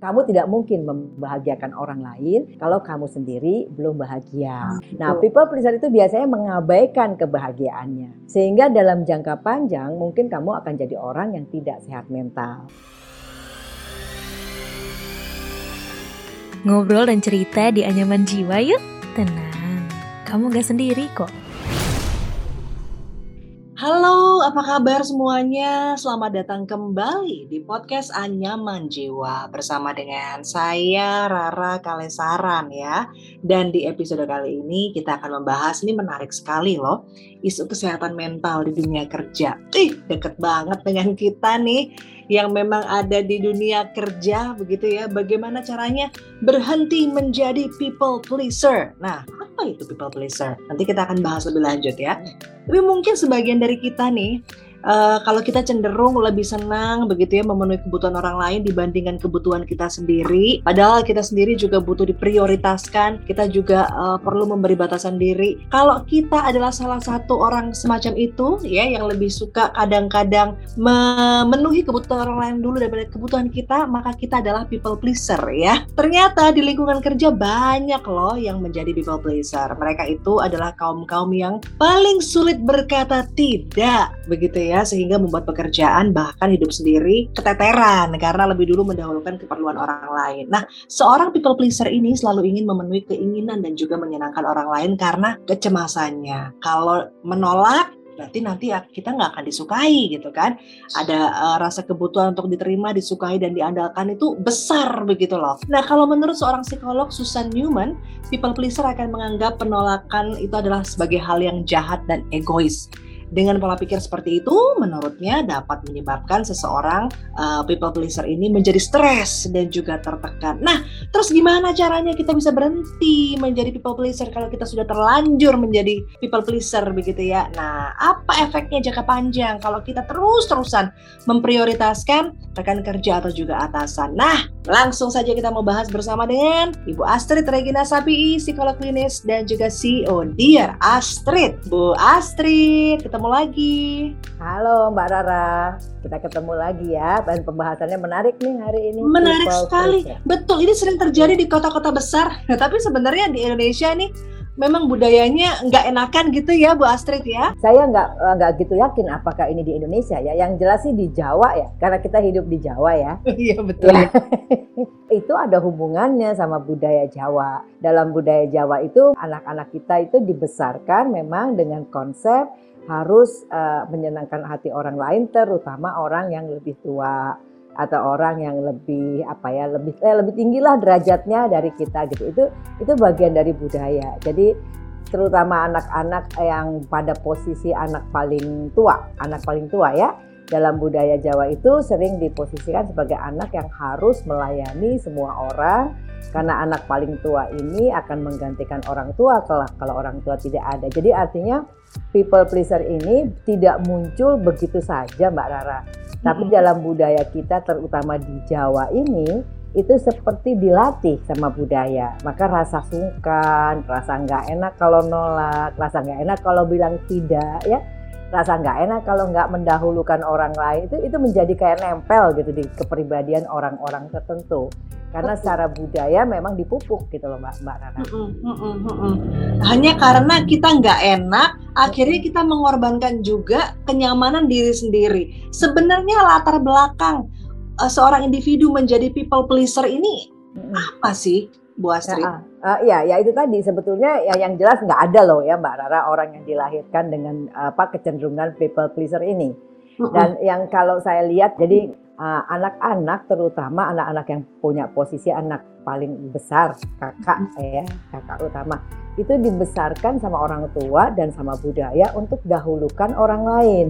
Kamu tidak mungkin membahagiakan orang lain kalau kamu sendiri belum bahagia. Nah, people pleaser itu biasanya mengabaikan kebahagiaannya. Sehingga dalam jangka panjang mungkin kamu akan jadi orang yang tidak sehat mental. Ngobrol dan cerita di anyaman jiwa yuk. Tenang, kamu gak sendiri kok. Halo, apa kabar semuanya? Selamat datang kembali di podcast Anyaman Jiwa bersama dengan saya Rara Kalesaran ya. Dan di episode kali ini kita akan membahas ini menarik sekali loh, isu kesehatan mental di dunia kerja. Ih, deket banget dengan kita nih yang memang ada di dunia kerja begitu ya. Bagaimana caranya berhenti menjadi people pleaser? Nah, apa itu people pleaser? Nanti kita akan bahas lebih lanjut ya. Tapi mungkin sebagian dari kita nih uh, kalau kita cenderung lebih senang begitu ya memenuhi kebutuhan orang lain dibandingkan kebutuhan kita sendiri. Padahal kita sendiri juga butuh diprioritaskan. Kita juga uh, perlu memberi batasan diri. Kalau kita adalah salah satu orang semacam itu ya yang lebih suka kadang-kadang memenuhi kebutuhan orang lain dulu daripada kebutuhan kita, maka kita adalah people pleaser ya. Ternyata di lingkungan kerja banyak loh yang menjadi people pleaser. Mereka itu adalah kaum-kaum yang paling sulit berkata tidak begitu ya ya sehingga membuat pekerjaan bahkan hidup sendiri keteteran karena lebih dulu mendahulukan keperluan orang lain. Nah, seorang people pleaser ini selalu ingin memenuhi keinginan dan juga menyenangkan orang lain karena kecemasannya. Kalau menolak berarti nanti ya kita nggak akan disukai gitu kan ada uh, rasa kebutuhan untuk diterima disukai dan diandalkan itu besar begitu loh nah kalau menurut seorang psikolog Susan Newman people pleaser akan menganggap penolakan itu adalah sebagai hal yang jahat dan egois dengan pola pikir seperti itu, menurutnya dapat menyebabkan seseorang uh, people pleaser ini menjadi stres dan juga tertekan. Nah, terus gimana caranya kita bisa berhenti menjadi people pleaser kalau kita sudah terlanjur menjadi people pleaser begitu ya? Nah, apa efeknya jangka panjang kalau kita terus-terusan memprioritaskan rekan kerja atau juga atasan? Nah, langsung saja kita mau bahas bersama dengan Ibu Astrid Regina Sapi, psikolog klinis dan juga CEO Dear Astrid. Bu Astrid, ketemu lagi. Halo Mbak Rara, kita ketemu lagi ya. Dan pembahasannya menarik nih hari ini. Menarik People sekali. Culture. Betul, ini sering terjadi di kota-kota besar. Nah, tapi sebenarnya di Indonesia nih memang budayanya nggak enakan gitu ya Bu Astrid ya? Saya nggak eh, nggak gitu yakin apakah ini di Indonesia ya. Yang jelas sih di Jawa ya, karena kita hidup di Jawa ya. Iya betul. Ya. itu ada hubungannya sama budaya Jawa. Dalam budaya Jawa itu anak-anak kita itu dibesarkan memang dengan konsep harus uh, menyenangkan hati orang lain terutama orang yang lebih tua atau orang yang lebih apa ya lebih eh, lebih tinggi lah derajatnya dari kita gitu. Itu itu bagian dari budaya. Jadi terutama anak-anak yang pada posisi anak paling tua anak paling tua ya dalam budaya Jawa itu sering diposisikan sebagai anak yang harus melayani semua orang karena anak paling tua ini akan menggantikan orang tua kalau kalau orang tua tidak ada. Jadi artinya people pleaser ini tidak muncul begitu saja Mbak Rara. Tapi mm -hmm. dalam budaya kita terutama di Jawa ini itu seperti dilatih sama budaya. Maka rasa sungkan, rasa nggak enak kalau nolak, rasa nggak enak kalau bilang tidak ya rasa nggak enak kalau nggak mendahulukan orang lain itu itu menjadi kayak nempel gitu di kepribadian orang-orang tertentu karena secara budaya memang dipupuk gitu loh mbak mbak Nana. Mm -mm, mm -mm. Hanya karena kita nggak enak, akhirnya kita mengorbankan juga kenyamanan diri sendiri. Sebenarnya latar belakang uh, seorang individu menjadi people pleaser ini mm -mm. apa sih? Bu Astrid? Ya, uh, ya, ya itu tadi sebetulnya ya yang jelas nggak ada loh ya Mbak Rara orang yang dilahirkan dengan apa kecenderungan people pleaser ini. Dan yang kalau saya lihat jadi anak-anak uh, terutama anak-anak yang punya posisi anak paling besar kakak ya kakak utama itu dibesarkan sama orang tua dan sama budaya untuk dahulukan orang lain.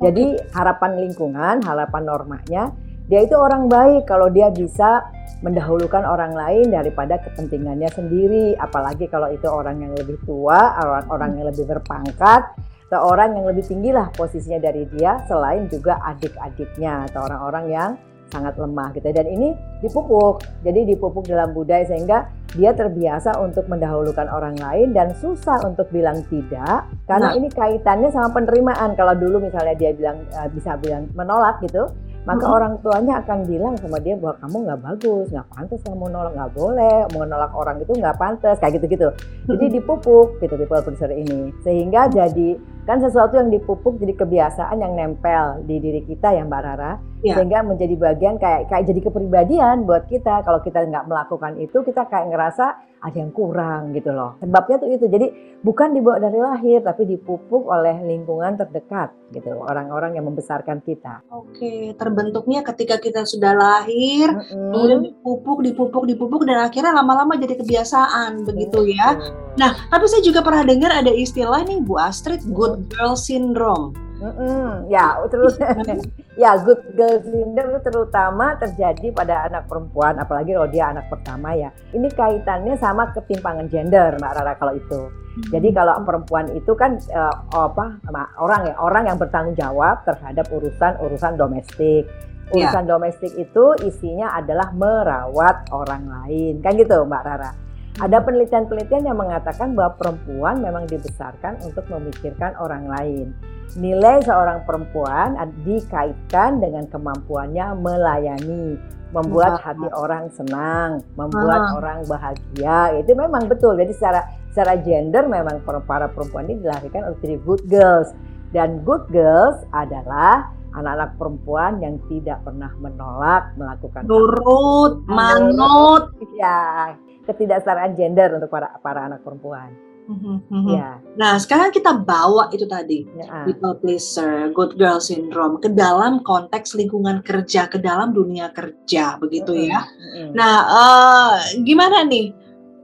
Jadi harapan lingkungan, harapan normanya dia itu orang baik. Kalau dia bisa mendahulukan orang lain daripada kepentingannya sendiri. Apalagi kalau itu orang yang lebih tua orang orang yang lebih berpangkat atau orang yang lebih tinggi lah posisinya dari dia selain juga adik-adiknya atau orang-orang yang sangat lemah gitu. Dan ini dipupuk. Jadi dipupuk dalam budaya sehingga dia terbiasa untuk mendahulukan orang lain dan susah untuk bilang tidak. Karena nah. ini kaitannya sama penerimaan. Kalau dulu misalnya dia bilang uh, bisa bilang menolak gitu maka Mm-mm. orang tuanya akan bilang sama dia bahwa kamu nggak bagus, nggak pantas kamu nolak, nggak boleh, mau nolak orang itu nggak pantas, kayak gitu-gitu. Jadi dipupuk gitu people pleaser ini, sehingga jadi kan sesuatu yang dipupuk jadi kebiasaan yang nempel di diri kita ya Mbak Rara, Iya. sehingga menjadi bagian kayak kayak jadi kepribadian buat kita. Kalau kita nggak melakukan itu, kita kayak ngerasa ada yang kurang gitu loh. Sebabnya tuh itu. Jadi bukan dibawa dari lahir, tapi dipupuk oleh lingkungan terdekat gitu, orang-orang yang membesarkan kita. Oke, terbentuknya ketika kita sudah lahir, Mm-mm. kemudian dipupuk, dipupuk, dipupuk, dan akhirnya lama-lama jadi kebiasaan begitu ya. Betul. Nah, tapi saya juga pernah dengar ada istilah nih Bu Astrid, good girl syndrome. Mm-mm. ya terus ya good girl syndrome itu terutama terjadi pada anak perempuan apalagi kalau dia anak pertama ya. Ini kaitannya sama ketimpangan gender mbak Rara kalau itu. Jadi kalau perempuan itu kan eh, apa orang ya orang yang bertanggung jawab terhadap urusan urusan domestik. Urusan domestik itu isinya adalah merawat orang lain. Kan gitu mbak Rara ada penelitian-penelitian yang mengatakan bahwa perempuan memang dibesarkan untuk memikirkan orang lain. Nilai seorang perempuan dikaitkan dengan kemampuannya melayani, membuat hati orang senang, membuat Ah. orang bahagia. Itu memang betul. Jadi secara secara gender memang para perempuan ini dilahirkan untuk jadi good girls. Dan good girls adalah anak-anak perempuan yang tidak pernah menolak melakukan Nurut, Nurut. manut. ya ketidaksetaraan gender untuk para para anak perempuan. Mhm. Ya. Nah, sekarang kita bawa itu tadi, ya. people pleaser, good girl syndrome ke dalam konteks lingkungan kerja, ke dalam dunia kerja, begitu ya. Mm-mm. Nah, eh, gimana nih,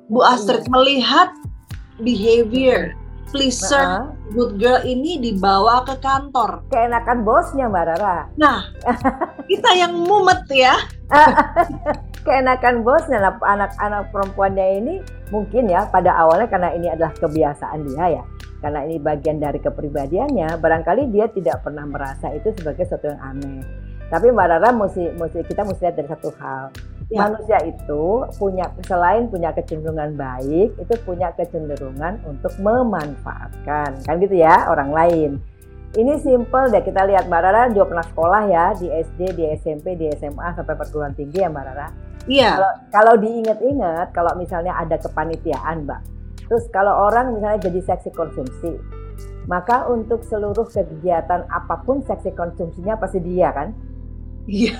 Bu Astrid melihat behavior pleaser, Nah, good girl ini dibawa ke kantor. keenakan bosnya Mbak Rara. Nah, kita yang mumet ya. Keenakan bosnya anak-anak perempuannya ini mungkin ya pada awalnya karena ini adalah kebiasaan dia ya. Karena ini bagian dari kepribadiannya, barangkali dia tidak pernah merasa itu sebagai sesuatu yang aneh. Tapi Mbak Rara mesti, mesti kita mesti lihat dari satu hal. Ya. Manusia itu punya selain punya kecenderungan baik, itu punya kecenderungan untuk memanfaatkan, kan gitu ya orang lain. Ini simple deh kita lihat Mbak Rara juga pernah sekolah ya di SD, di SMP, di SMA sampai perguruan tinggi ya Mbak Rara. Iya. Kalau kalau diingat-ingat, kalau misalnya ada kepanitiaan, Mbak. Terus kalau orang misalnya jadi seksi konsumsi, maka untuk seluruh kegiatan apa pun seksi konsumsinya pasti dia kan? Iya.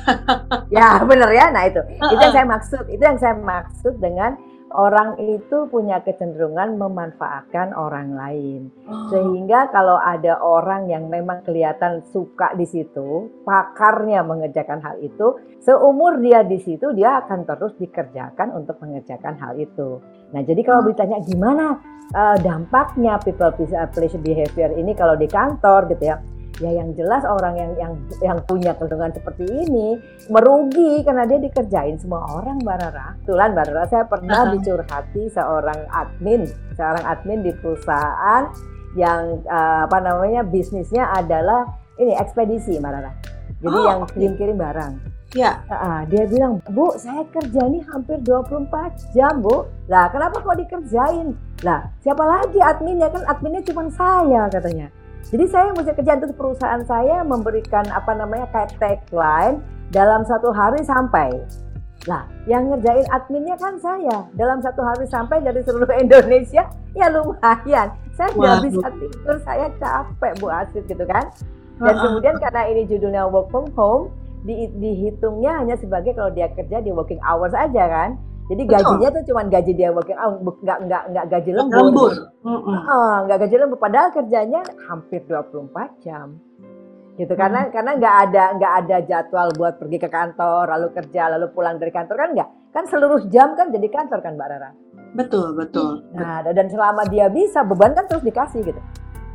Ya bener ya. Nah itu, itu Uh-uh. yang saya maksud. Itu yang saya maksud dengan orang itu punya kecenderungan memanfaatkan orang lain. Oh, Sehingga kalau ada orang yang memang kelihatan suka di situ, pakarnya mengerjakan hal itu, seumur dia di situ dia akan terus dikerjakan untuk mengerjakan hal itu. Nah, jadi kalau Hmm. ditanya gimana eh, dampaknya people pleasure behavior ini kalau di kantor gitu ya. Ya yang jelas orang yang yang yang punya kecenderungan seperti ini merugi karena dia dikerjain semua orang Mbak Rara. Kebetulan Mbak Rara saya pernah Uh-huh. dicurhati seorang admin, seorang admin di perusahaan yang eh, apa namanya bisnisnya adalah ini ekspedisi Mbak Rara. Jadi Oh, yang oke. kirim-kirim barang. Ya. Ah, dia bilang, Bu, saya kerja nih hampir 24 jam, Bu. Lah, kenapa kok dikerjain? Lah, siapa lagi adminnya? Kan adminnya cuma saya, katanya. Jadi saya mesti kerja untuk perusahaan saya memberikan apa namanya kayak tagline dalam satu hari sampai. Lah, yang ngerjain adminnya kan saya. Dalam satu hari sampai dari seluruh Indonesia, ya lumayan. Saya nggak bisa tidur, saya capek Bu Asid gitu kan. Dan kemudian karena ini judulnya work from home, di- dihitungnya hanya sebagai kalau dia kerja di working hours aja kan. Jadi Betul. gajinya tuh cuma gaji dia working bu- nggak nggak nggak gaji lembur. lembur. Mm-mm. Ah, nggak gaji lembur. Padahal kerjanya hampir 24 jam. Gitu Hmm. karena karena nggak ada nggak ada jadwal buat pergi ke kantor, lalu kerja, lalu pulang dari kantor kan nggak. Kan seluruh jam kan jadi kantor kan Mbak Rara. Betul, betul. Nah, dan selama dia bisa beban kan terus dikasih gitu.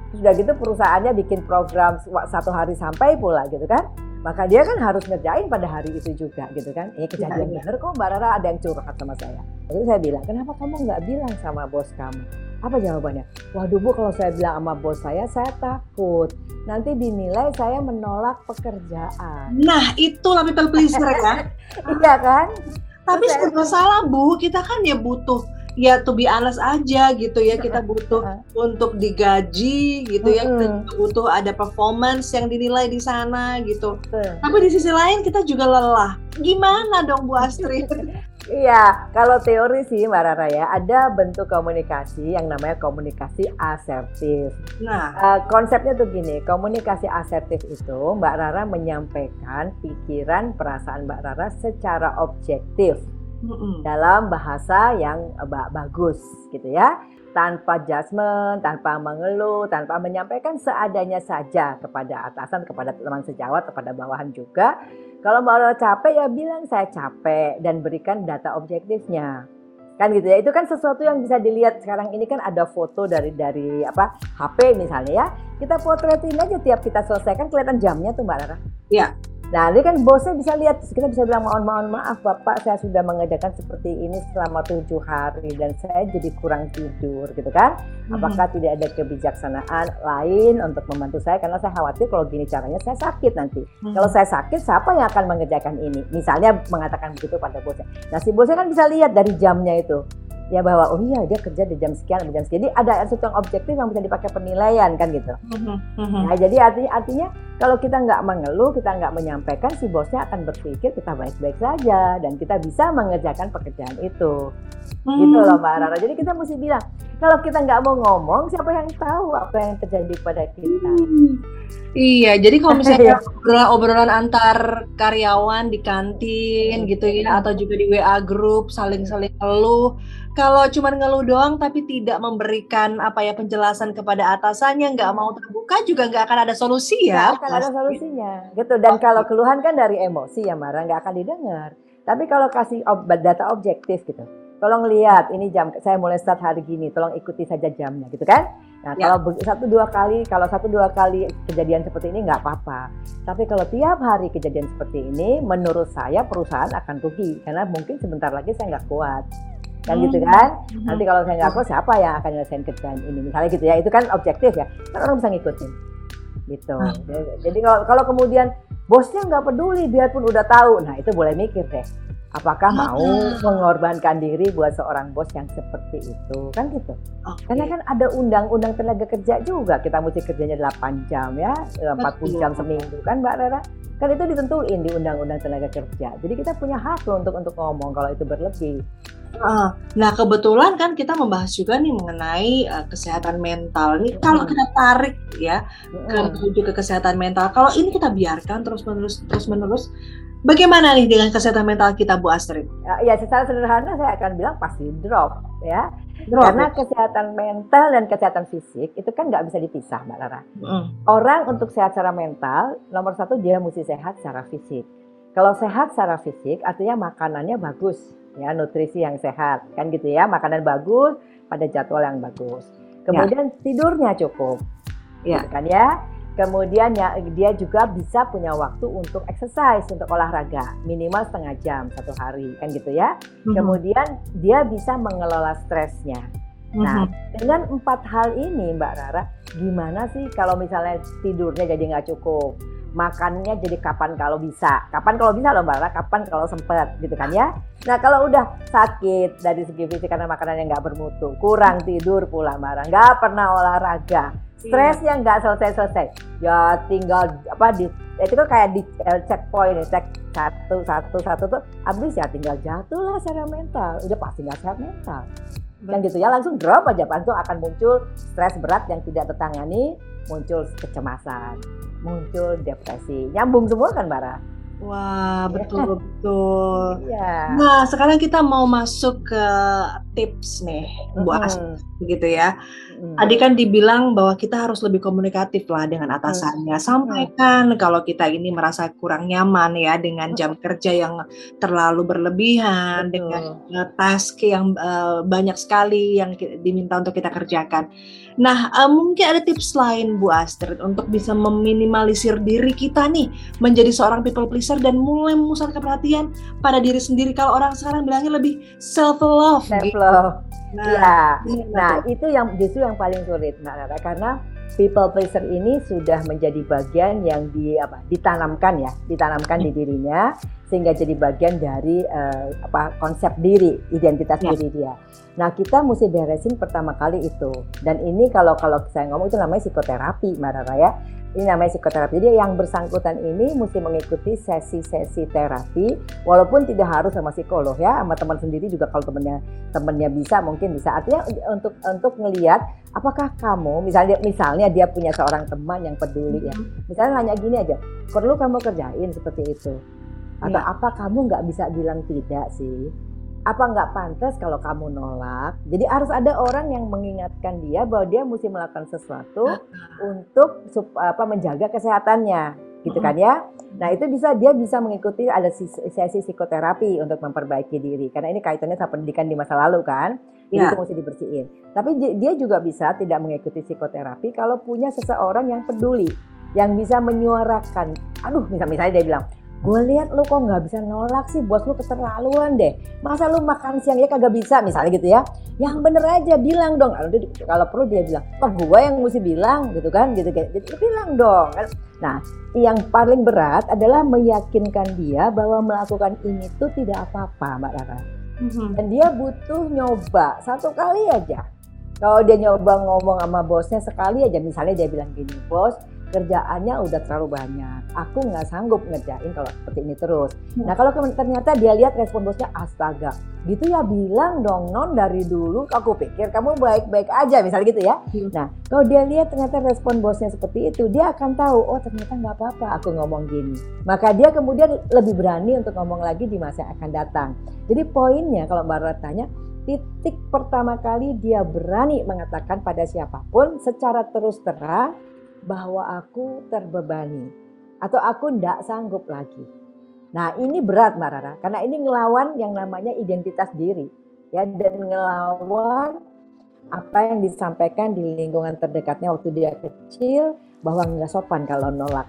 Terus udah gitu perusahaannya bikin program satu hari sampai pula gitu kan. Maka dia kan harus ngerjain pada hari itu juga gitu kan. Eh kejadian Iya, iya. bener kok Mbak Rara ada yang curhat sama saya. Lalu saya bilang, kenapa kamu nggak bilang sama bos kamu? Apa jawabannya? Waduh Bu, kalau saya bilang sama bos saya, saya takut. Nanti dinilai saya menolak pekerjaan. Nah, itulah people pleaser ya. iya kan? Tapi serba salah Bu, kita kan ya butuh ya to be honest aja gitu ya kita butuh untuk digaji gitu ya kita butuh ada performance yang dinilai di sana gitu. Tapi di sisi lain kita juga lelah. Gimana dong Bu Astrid? Iya, kalau teori sih Mbak Rara ya, ada bentuk komunikasi yang namanya komunikasi asertif. nah. Uh, konsepnya tuh gini, komunikasi asertif itu Mbak Rara menyampaikan pikiran, perasaan Mbak Rara secara objektif dalam bahasa yang ba- bagus gitu ya. Tanpa judgement, tanpa mengeluh, tanpa menyampaikan seadanya saja kepada atasan, kepada teman sejawat, kepada bawahan juga. Kalau Rara capek ya bilang saya capek dan berikan data objektifnya. Kan gitu ya. Itu kan sesuatu yang bisa dilihat sekarang ini kan ada foto dari dari apa HP misalnya ya. Kita potretin aja tiap kita selesaikan kelihatan jamnya tuh Mbak Rara. Iya. Nah, ini kan bosnya bisa lihat, kita bisa bilang mohon mohon maaf Bapak, saya sudah mengerjakan seperti ini selama tujuh hari dan saya jadi kurang tidur, gitu kan? Apakah tidak ada kebijaksanaan lain untuk membantu saya? Karena saya khawatir kalau gini caranya saya sakit nanti. Mhm. Kalau saya sakit, siapa yang akan mengerjakan ini? Misalnya mengatakan begitu pada bosnya. Nah, si bosnya kan bisa lihat dari jamnya itu. Ya bahwa oh iya dia kerja di jam sekian, di jam sekian. Jadi ada sesuatu yang objektif yang bisa dipakai penilaian kan gitu. Mhm, mhm. Nah, jadi artinya, artinya kalau kita nggak mengeluh, kita nggak menyampaikan, si bosnya akan berpikir kita baik-baik saja dan kita bisa mengerjakan pekerjaan itu. Gitu loh Mbak Rara. Jadi kita mesti bilang, kalau kita nggak mau ngomong, siapa yang tahu apa yang terjadi pada kita? Hmm. Iya, jadi kalau misalnya Iya. obrolan-obrolan antar karyawan di kantin gitu ya, atau juga di WA grup saling-saling ngeluh, kalau cuma ngeluh doang tapi tidak memberikan apa ya penjelasan kepada atasannya, nggak mau terbuka juga nggak akan ada solusi ya. Akan ada solusinya. Gitu. Dan kalau keluhan kan dari emosi ya Mara, nggak akan didengar. Tapi kalau kasih ob- data objektif gitu, tolong lihat ini jam saya mulai start hari gini, tolong ikuti saja jamnya gitu kan. Nah Ya. kalau satu dua kali, kalau satu dua kali kejadian seperti ini nggak apa-apa. Tapi kalau tiap hari kejadian seperti ini, menurut saya perusahaan akan rugi karena mungkin sebentar lagi saya nggak kuat. Kan Hmm. gitu kan? Mhm. Nanti kalau saya nggak kuat, siapa yang akan nyelesain kerjaan ini? Misalnya gitu ya, itu kan objektif ya. Kan orang bisa ngikutin. Gitu. Ah. Jadi- kalau kalau kemudian bosnya nggak peduli, biarpun udah tahu, nah itu boleh mikir deh. Apakah Ah. mau mengorbankan diri buat seorang bos yang seperti itu? Kan gitu. Oke. Karena kan ada undang-undang tenaga kerja juga. Kita mesti kerjanya 8 jam ya, 40 jam seminggu kan Mbak Rara? Kan itu ditentuin di undang-undang tenaga kerja. Jadi kita punya hak loh untuk untuk ngomong kalau itu berlebih. Ah, Nah, kebetulan kan kita membahas juga nih mengenai eh, kesehatan mental. Nih, kalau kita tarik ya ke Mm-mm. menuju ke kesehatan mental, kalau ini kita biarkan terus-menerus terus-menerus, bagaimana nih dengan kesehatan mental kita, Bu Astrid? Ya, ya secara sederhana saya akan bilang pasti drop ya. Drop, Karena ya? kesehatan mental dan kesehatan fisik itu kan nggak bisa dipisah Mbak Rara. Mm. Orang untuk sehat secara mental, nomor satu dia mesti sehat secara fisik. Kalau sehat secara fisik artinya makanannya bagus, ya nutrisi yang sehat, kan gitu ya, makanan bagus pada jadwal yang bagus. Kemudian tidurnya cukup, Ya. gitu kan ya. Kemudian ya dia juga bisa punya waktu untuk exercise, untuk olahraga minimal setengah jam satu hari, kan gitu ya. Mhm. Kemudian dia bisa mengelola stresnya. Nah, Mhm. dengan empat hal ini Mbak Rara, gimana sih kalau misalnya tidurnya jadi nggak cukup, makannya jadi kapan kalau bisa, kapan kalau bisa loh Mbak Rara, kapan kalau sempet gitu kan ya. Nah kalau udah sakit dari segi fisik karena makanannya nggak bermutu, kurang tidur pula Mbak Rara, nggak pernah olahraga, stresnya nggak selesai-selesai, ya tinggal apa di itu kan kayak di eh, checkpoint nih, cek satu satu satu tuh habis ya tinggal jatuh lah secara mental, udah pasti nggak sehat mental dan gitu ya langsung drop aja langsung akan muncul stres berat yang tidak tertangani muncul kecemasan muncul depresi. Nyambung semua kan Bara Wah, betul betul. iya. Nah, sekarang kita mau masuk ke tips nih, Bu Astrid, begitu ya. Mm. Tadi kan dibilang bahwa kita harus lebih komunikatif lah dengan atasannya. Sampaikan kalau kita ini merasa kurang nyaman ya dengan jam kerja yang terlalu berlebihan, Betul. dengan eh, task yang eh, banyak sekali yang diminta untuk kita kerjakan. Nah, eh, mungkin ada tips lain Bu Astrid untuk bisa meminimalisir diri kita nih menjadi seorang people pleaser dan mulai memusatkan perhatian pada diri sendiri. Kalau orang sekarang bilangnya lebih self love. self love Nah, gimana Nah, itu yang justru yang paling sulit Mbak Rara karena people pleaser ini sudah menjadi bagian yang di apa ditanamkan ya, ditanamkan di dirinya sehingga jadi bagian dari uh, apa konsep diri, identitas ya. diri dia. Nah, kita mesti beresin pertama kali itu. Dan ini kalau kalau saya ngomong itu namanya psikoterapi, Mbak Rara ya ini namanya psikoterapi. Jadi yang bersangkutan ini mesti mengikuti sesi-sesi terapi, walaupun tidak harus sama psikolog ya, sama teman sendiri juga kalau temennya temennya bisa mungkin bisa. Artinya untuk untuk ngelihat apakah kamu misalnya misalnya dia punya seorang teman yang peduli ya, mm-hmm. misalnya nanya gini aja, perlu kamu kerjain seperti itu, atau ya. apa kamu nggak bisa bilang tidak sih? Apa nggak pantas kalau kamu nolak? Jadi harus ada orang yang mengingatkan dia bahwa dia mesti melakukan sesuatu untuk apa menjaga kesehatannya, gitu kan ya? Nah itu bisa dia bisa mengikuti ada sesi psikoterapi untuk memperbaiki diri karena ini kaitannya sama pendidikan di masa lalu kan, jadi ya. itu mesti dibersihin. Tapi dia juga bisa tidak mengikuti psikoterapi kalau punya seseorang yang peduli, yang bisa menyuarakan. Aduh, misal misalnya dia bilang gue lihat lu kok nggak bisa nolak sih bos lu keterlaluan deh. Masa lu makan siang ya kagak bisa misalnya gitu ya. Yang bener aja bilang dong. Kalau perlu dia bilang oh gue yang mesti bilang gitu kan gitu kayak gitu. Bilang dong kan. Nah yang paling berat adalah meyakinkan dia bahwa melakukan ini tuh tidak apa-apa mbak Rara. Mm-hmm. dan dia butuh nyoba satu kali aja. Kalau dia nyoba ngomong sama bosnya sekali aja misalnya dia bilang gini bos kerjaannya udah terlalu banyak. Aku nggak sanggup ngerjain kalau seperti ini terus. Hmm. Nah kalau ternyata dia lihat respon bosnya astaga, gitu ya bilang dong non dari dulu aku pikir kamu baik-baik aja misalnya gitu ya. Hmm. Nah kalau dia lihat ternyata respon bosnya seperti itu, dia akan tahu oh ternyata nggak apa-apa aku ngomong gini. Maka dia kemudian lebih berani untuk ngomong lagi di masa yang akan datang. Jadi poinnya kalau Mbak Rara tanya, titik pertama kali dia berani mengatakan pada siapa pun secara terus terang bahwa aku terbebani atau aku tidak sanggup lagi. Nah ini berat Mbak Rara, karena ini ngelawan yang namanya identitas diri. ya Dan ngelawan apa yang disampaikan di lingkungan terdekatnya waktu dia kecil, bahwa nggak sopan kalau nolak.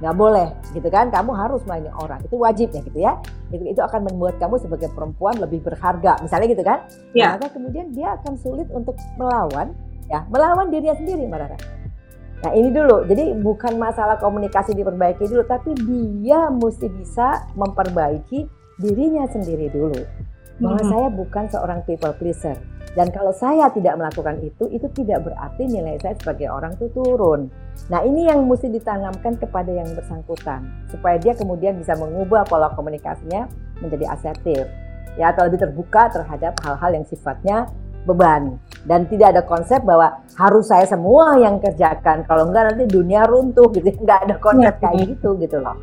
Nggak boleh gitu kan, kamu harus melayani orang, itu wajib ya gitu ya. Itu, itu akan membuat kamu sebagai perempuan lebih berharga, misalnya gitu kan. Ya. Maka kemudian dia akan sulit untuk melawan, ya melawan dirinya sendiri Mbak Rara Nah ini dulu, jadi bukan masalah komunikasi diperbaiki dulu, tapi dia mesti bisa memperbaiki dirinya sendiri dulu. Bahwa hmm. saya bukan seorang people pleaser. Dan kalau saya tidak melakukan itu, itu tidak berarti nilai saya sebagai orang itu turun. Nah ini yang mesti ditanamkan kepada yang bersangkutan. Supaya dia kemudian bisa mengubah pola komunikasinya menjadi asertif. Ya, atau lebih terbuka terhadap hal-hal yang sifatnya beban dan tidak ada konsep bahwa harus saya semua yang kerjakan kalau enggak nanti dunia runtuh gitu enggak ada konsep ya, kayak gitu gitu loh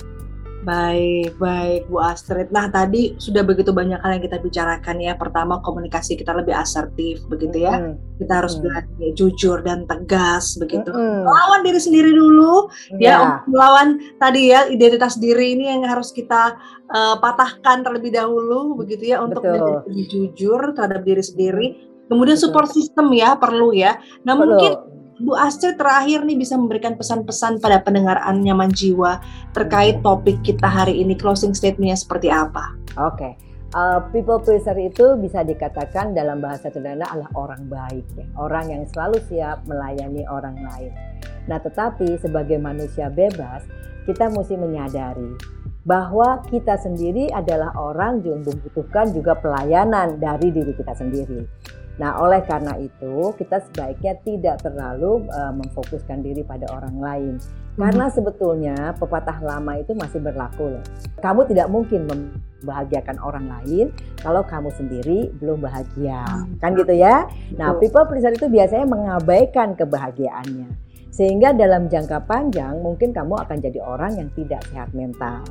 Baik, baik Bu Astrid. Nah tadi sudah begitu banyak hal yang kita bicarakan ya. Pertama komunikasi kita lebih asertif begitu ya. Mm -hmm. Kita harus mm -hmm. berani jujur dan tegas begitu. Mm -hmm. Melawan diri sendiri dulu yeah. ya. Melawan tadi ya identitas diri ini yang harus kita uh, patahkan terlebih dahulu begitu ya untuk lebih jujur terhadap diri sendiri Kemudian support system ya perlu ya. Nah perlu. mungkin Bu Astrid terakhir nih bisa memberikan pesan-pesan pada pendengar nyaman jiwa terkait topik kita hari ini closing statementnya seperti apa? Oke. Okay. Uh, people pleaser itu bisa dikatakan dalam bahasa sederhana adalah orang baik ya, orang yang selalu siap melayani orang lain. Nah, tetapi sebagai manusia bebas, kita mesti menyadari bahwa kita sendiri adalah orang yang membutuhkan juga pelayanan dari diri kita sendiri. Nah, oleh karena itu kita sebaiknya tidak terlalu uh, memfokuskan diri pada orang lain. Karena hmm. sebetulnya pepatah lama itu masih berlaku loh. Kamu tidak mungkin membahagiakan orang lain kalau kamu sendiri belum bahagia. Hmm. Kan gitu ya? Nah, people pleaser itu biasanya mengabaikan kebahagiaannya. Sehingga dalam jangka panjang mungkin kamu akan jadi orang yang tidak sehat mental.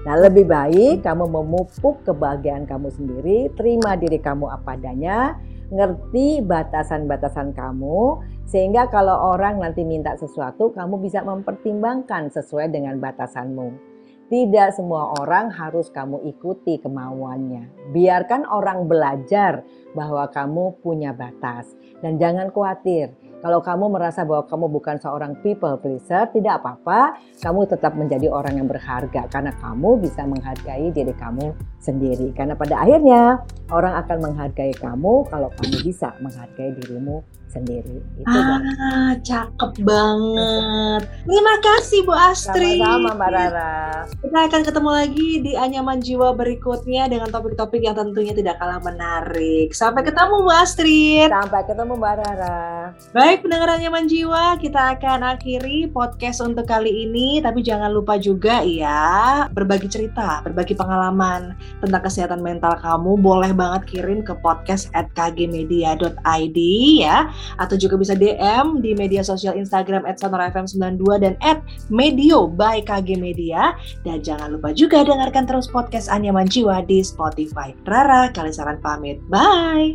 Nah, lebih baik kamu memupuk kebahagiaan kamu sendiri, terima diri kamu apa adanya, ngerti batasan-batasan kamu sehingga kalau orang nanti minta sesuatu kamu bisa mempertimbangkan sesuai dengan batasanmu. Tidak semua orang harus kamu ikuti kemauannya. Biarkan orang belajar bahwa kamu punya batas dan jangan khawatir. Kalau kamu merasa bahwa kamu bukan seorang people pleaser, tidak apa-apa. Kamu tetap menjadi orang yang berharga karena kamu bisa menghargai diri kamu sendiri. Karena pada akhirnya orang akan menghargai kamu kalau kamu bisa menghargai dirimu sendiri. Itu ah, cakep banget. Terima kasih Bu Astri. Sama-sama Mbak Rara. Kita akan ketemu lagi di Anyaman Jiwa berikutnya dengan topik-topik yang tentunya tidak kalah menarik. Sampai ketemu Bu Astri. Sampai ketemu Mbak Rara. Baik pendengar Anyaman Jiwa, kita akan akhiri podcast untuk kali ini. Tapi jangan lupa juga ya berbagi cerita, berbagi pengalaman tentang kesehatan mental kamu. Boleh banget kirim ke podcast at kgmedia.id ya atau juga bisa DM di media sosial Instagram @sonorafm92 dan @medio by KG Media dan jangan lupa juga dengarkan terus podcast Anyaman Jiwa di Spotify. Rara, kalian saran pamit. Bye.